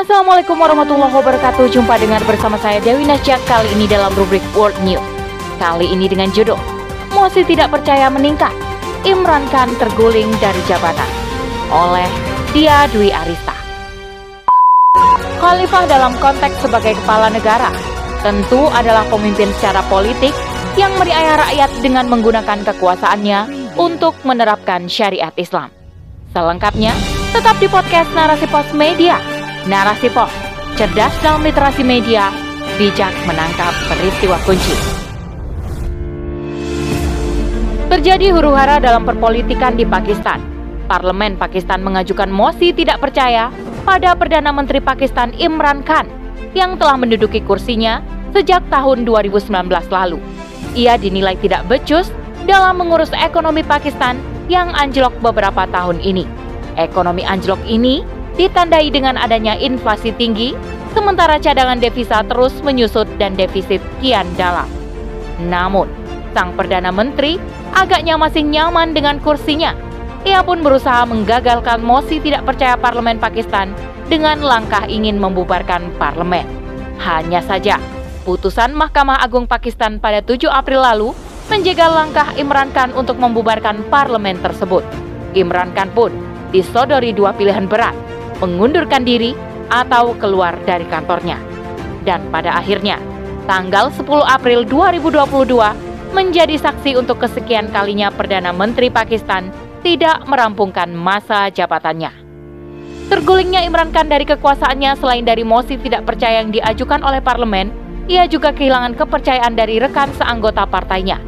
Assalamualaikum warahmatullahi wabarakatuh. Jumpa dengan bersama saya Dewi Nasya kali ini dalam rubrik World News. Kali ini dengan judul Mosi tidak percaya meningkat. Imran Khan terguling dari jabatan oleh Dia Dwi Arista. Khalifah dalam konteks sebagai kepala negara tentu adalah pemimpin secara politik yang meriayah rakyat dengan menggunakan kekuasaannya untuk menerapkan syariat Islam. Selengkapnya, tetap di podcast Narasi Pos Media Narasi Pos, cerdas dalam literasi media, bijak menangkap peristiwa kunci. Terjadi huru-hara dalam perpolitikan di Pakistan. Parlemen Pakistan mengajukan mosi tidak percaya pada Perdana Menteri Pakistan Imran Khan yang telah menduduki kursinya sejak tahun 2019 lalu. Ia dinilai tidak becus dalam mengurus ekonomi Pakistan yang anjlok beberapa tahun ini. Ekonomi anjlok ini ditandai dengan adanya inflasi tinggi, sementara cadangan devisa terus menyusut dan defisit kian dalam. Namun, sang Perdana Menteri agaknya masih nyaman dengan kursinya. Ia pun berusaha menggagalkan mosi tidak percaya parlemen Pakistan dengan langkah ingin membubarkan parlemen. Hanya saja, putusan Mahkamah Agung Pakistan pada 7 April lalu menjegal langkah Imran Khan untuk membubarkan parlemen tersebut. Imran Khan pun disodori dua pilihan berat, mengundurkan diri atau keluar dari kantornya. Dan pada akhirnya, tanggal 10 April 2022 menjadi saksi untuk kesekian kalinya Perdana Menteri Pakistan tidak merampungkan masa jabatannya. Tergulingnya Imran Khan dari kekuasaannya selain dari mosi tidak percaya yang diajukan oleh parlemen, ia juga kehilangan kepercayaan dari rekan seanggota partainya.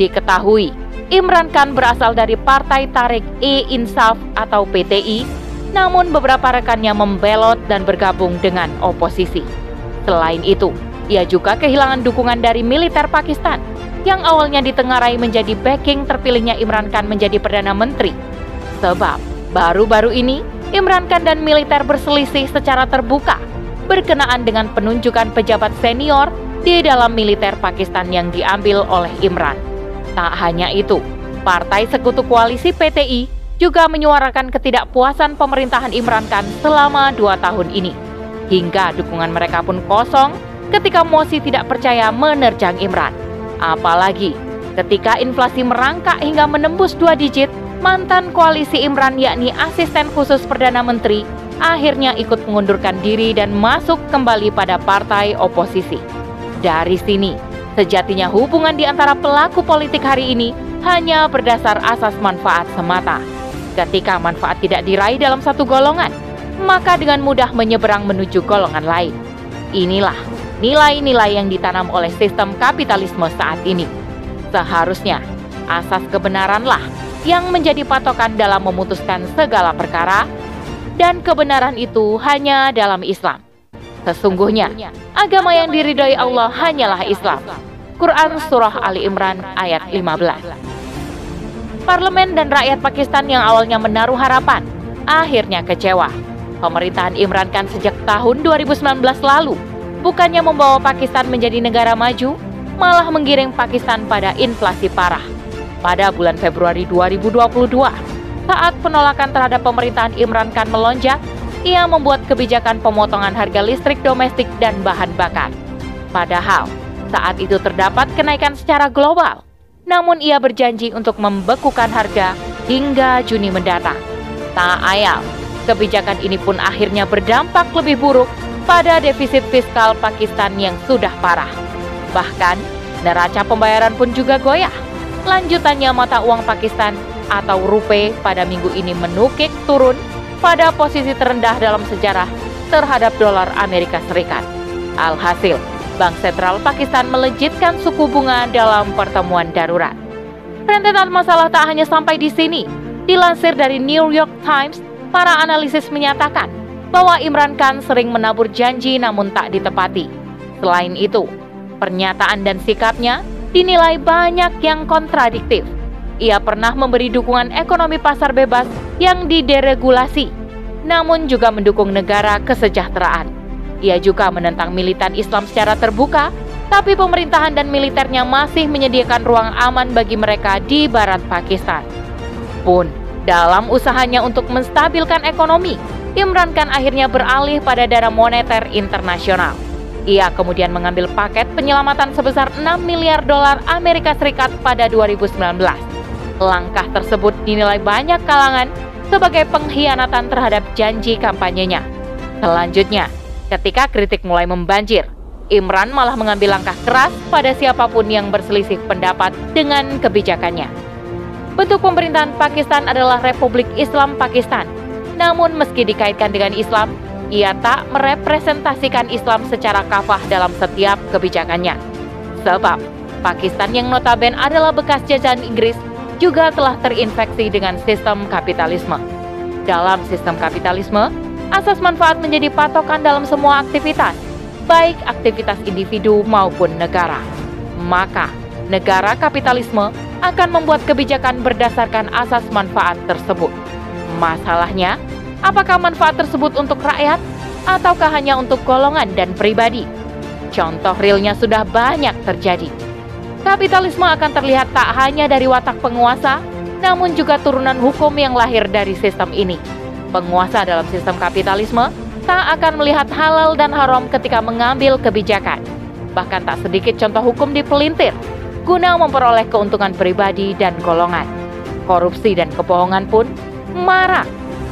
Diketahui, Imran Khan berasal dari Partai Tarik E Insaf atau PTI namun beberapa rekannya membelot dan bergabung dengan oposisi. Selain itu, ia juga kehilangan dukungan dari militer Pakistan yang awalnya ditengarai menjadi backing terpilihnya Imran Khan menjadi Perdana Menteri. Sebab baru-baru ini Imran Khan dan militer berselisih secara terbuka berkenaan dengan penunjukan pejabat senior di dalam militer Pakistan yang diambil oleh Imran. Tak hanya itu, Partai Sekutu Koalisi PTI juga menyuarakan ketidakpuasan pemerintahan Imran Khan selama dua tahun ini. Hingga dukungan mereka pun kosong ketika mosi tidak percaya menerjang Imran. Apalagi ketika inflasi merangkak hingga menembus dua digit, mantan koalisi Imran yakni asisten khusus Perdana Menteri akhirnya ikut mengundurkan diri dan masuk kembali pada partai oposisi. Dari sini, sejatinya hubungan di antara pelaku politik hari ini hanya berdasar asas manfaat semata. Ketika manfaat tidak diraih dalam satu golongan, maka dengan mudah menyeberang menuju golongan lain. Inilah nilai-nilai yang ditanam oleh sistem kapitalisme saat ini. Seharusnya asas kebenaranlah yang menjadi patokan dalam memutuskan segala perkara, dan kebenaran itu hanya dalam Islam. Sesungguhnya, agama yang diridhoi Allah hanyalah Islam. Quran Surah Ali Imran ayat 15 parlemen dan rakyat Pakistan yang awalnya menaruh harapan akhirnya kecewa. Pemerintahan Imran Khan sejak tahun 2019 lalu bukannya membawa Pakistan menjadi negara maju, malah menggiring Pakistan pada inflasi parah. Pada bulan Februari 2022, saat penolakan terhadap pemerintahan Imran Khan melonjak, ia membuat kebijakan pemotongan harga listrik domestik dan bahan bakar. Padahal, saat itu terdapat kenaikan secara global namun ia berjanji untuk membekukan harga hingga Juni mendatang. Tak ayal, kebijakan ini pun akhirnya berdampak lebih buruk pada defisit fiskal Pakistan yang sudah parah. Bahkan, neraca pembayaran pun juga goyah. Lanjutannya mata uang Pakistan atau rupiah pada minggu ini menukik turun pada posisi terendah dalam sejarah terhadap dolar Amerika Serikat. Alhasil, Bank Sentral Pakistan melejitkan suku bunga dalam pertemuan darurat. Rentetan masalah tak hanya sampai di sini. Dilansir dari New York Times, para analisis menyatakan bahwa Imran Khan sering menabur janji namun tak ditepati. Selain itu, pernyataan dan sikapnya dinilai banyak yang kontradiktif. Ia pernah memberi dukungan ekonomi pasar bebas yang dideregulasi, namun juga mendukung negara kesejahteraan. Ia juga menentang militan Islam secara terbuka, tapi pemerintahan dan militernya masih menyediakan ruang aman bagi mereka di barat Pakistan. Pun, dalam usahanya untuk menstabilkan ekonomi, Imran Khan akhirnya beralih pada dana moneter internasional. Ia kemudian mengambil paket penyelamatan sebesar 6 miliar dolar Amerika Serikat pada 2019. Langkah tersebut dinilai banyak kalangan sebagai pengkhianatan terhadap janji kampanyenya. Selanjutnya, ketika kritik mulai membanjir, Imran malah mengambil langkah keras pada siapa pun yang berselisih pendapat dengan kebijakannya. Bentuk pemerintahan Pakistan adalah Republik Islam Pakistan. Namun meski dikaitkan dengan Islam, ia tak merepresentasikan Islam secara kafah dalam setiap kebijakannya. Sebab, Pakistan yang notaben adalah bekas jajahan Inggris juga telah terinfeksi dengan sistem kapitalisme. Dalam sistem kapitalisme, asas manfaat menjadi patokan dalam semua aktivitas, baik aktivitas individu maupun negara. Maka, negara kapitalisme akan membuat kebijakan berdasarkan asas manfaat tersebut. Masalahnya, Apakah manfaat tersebut untuk rakyat ataukah hanya untuk golongan dan pribadi? Contoh realnya sudah banyak terjadi. Kapitalisme akan terlihat tak hanya dari watak penguasa, namun juga turunan hukum yang lahir dari sistem ini. Penguasa dalam sistem kapitalisme tak akan melihat halal dan haram ketika mengambil kebijakan. Bahkan tak sedikit contoh hukum dipelintir guna memperoleh keuntungan pribadi dan golongan. Korupsi dan kebohongan pun marak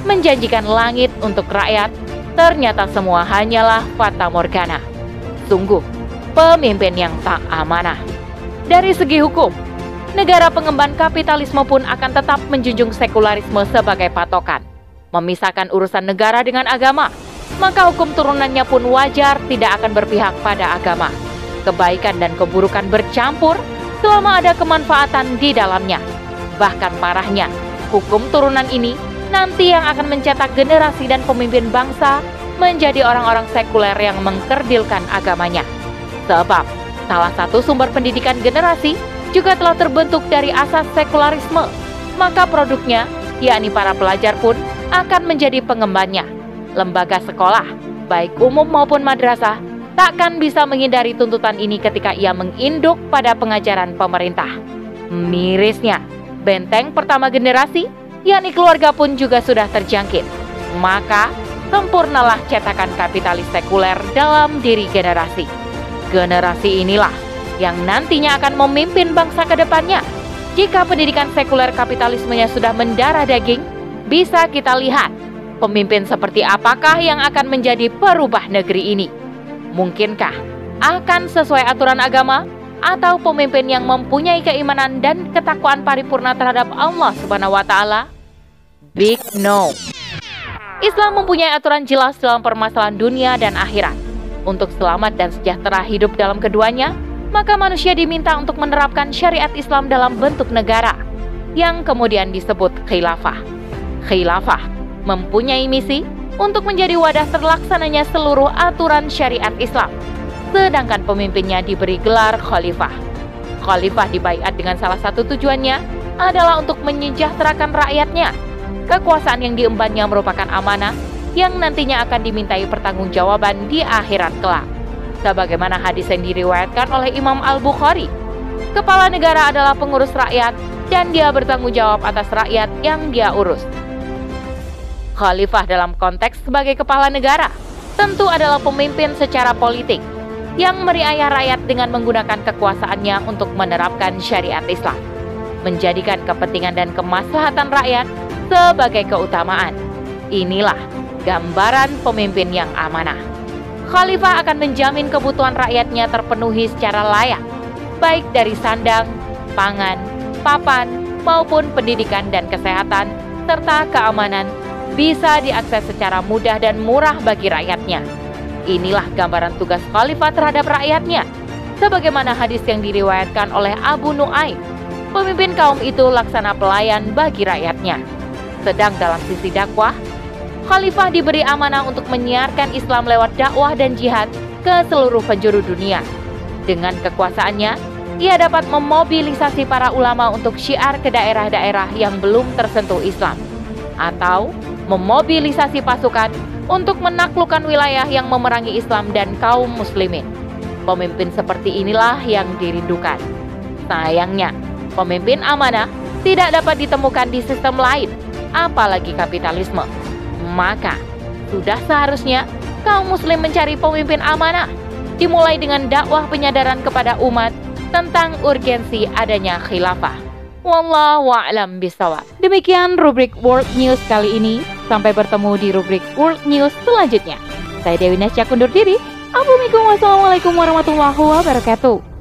menjanjikan langit untuk rakyat, ternyata semua hanyalah fata morgana. Sungguh, pemimpin yang tak amanah. Dari segi hukum, negara pengemban kapitalisme pun akan tetap menjunjung sekularisme sebagai patokan. Memisahkan urusan negara dengan agama, maka hukum turunannya pun wajar tidak akan berpihak pada agama. Kebaikan dan keburukan bercampur selama ada kemanfaatan di dalamnya. Bahkan parahnya, hukum turunan ini nanti yang akan mencetak generasi dan pemimpin bangsa menjadi orang-orang sekuler yang mengkerdilkan agamanya. Sebab, salah satu sumber pendidikan generasi juga telah terbentuk dari asas sekularisme. Maka produknya, yakni para pelajar pun akan menjadi pengembannya. Lembaga sekolah, baik umum maupun madrasah, takkan bisa menghindari tuntutan ini ketika ia menginduk pada pengajaran pemerintah. Mirisnya, benteng pertama generasi yakni keluarga pun juga sudah terjangkit. Maka, sempurnalah cetakan kapitalis sekuler dalam diri generasi. Generasi inilah yang nantinya akan memimpin bangsa ke depannya. Jika pendidikan sekuler kapitalismenya sudah mendarah daging, bisa kita lihat pemimpin seperti apakah yang akan menjadi perubah negeri ini. Mungkinkah akan sesuai aturan agama atau pemimpin yang mempunyai keimanan dan ketakwaan paripurna terhadap Allah Subhanahu wa taala? Big no. Islam mempunyai aturan jelas dalam permasalahan dunia dan akhirat. Untuk selamat dan sejahtera hidup dalam keduanya, maka manusia diminta untuk menerapkan syariat Islam dalam bentuk negara, yang kemudian disebut khilafah. Khilafah mempunyai misi untuk menjadi wadah terlaksananya seluruh aturan syariat Islam, sedangkan pemimpinnya diberi gelar khalifah. Khalifah dibaiat dengan salah satu tujuannya adalah untuk menyejahterakan rakyatnya Kekuasaan yang diembannya merupakan amanah yang nantinya akan dimintai pertanggungjawaban di akhirat kelak. Sebagaimana hadis yang diriwayatkan oleh Imam Al-Bukhari, kepala negara adalah pengurus rakyat dan dia bertanggung jawab atas rakyat yang dia urus. Khalifah dalam konteks sebagai kepala negara tentu adalah pemimpin secara politik yang meriayah rakyat dengan menggunakan kekuasaannya untuk menerapkan syariat Islam, menjadikan kepentingan dan kemaslahatan rakyat sebagai keutamaan. Inilah gambaran pemimpin yang amanah. Khalifah akan menjamin kebutuhan rakyatnya terpenuhi secara layak, baik dari sandang, pangan, papan, maupun pendidikan dan kesehatan, serta keamanan bisa diakses secara mudah dan murah bagi rakyatnya. Inilah gambaran tugas khalifah terhadap rakyatnya, sebagaimana hadis yang diriwayatkan oleh Abu Nuaim. Pemimpin kaum itu laksana pelayan bagi rakyatnya. Sedang dalam sisi dakwah, Khalifah diberi amanah untuk menyiarkan Islam lewat dakwah dan jihad ke seluruh penjuru dunia. Dengan kekuasaannya, ia dapat memobilisasi para ulama untuk syiar ke daerah-daerah yang belum tersentuh Islam, atau memobilisasi pasukan untuk menaklukkan wilayah yang memerangi Islam dan kaum muslimin. Pemimpin seperti inilah yang dirindukan. Sayangnya, pemimpin amanah tidak dapat ditemukan di sistem lain apalagi kapitalisme. Maka, Sudah seharusnya kaum muslim mencari pemimpin amanah, dimulai dengan dakwah penyadaran kepada umat tentang urgensi adanya khilafah. Wallahu a'lam bisawab. Demikian rubrik World News kali ini. Sampai bertemu di rubrik World News selanjutnya. Saya Dewi Nasya kundur diri. Assalamualaikum warahmatullahi wabarakatuh.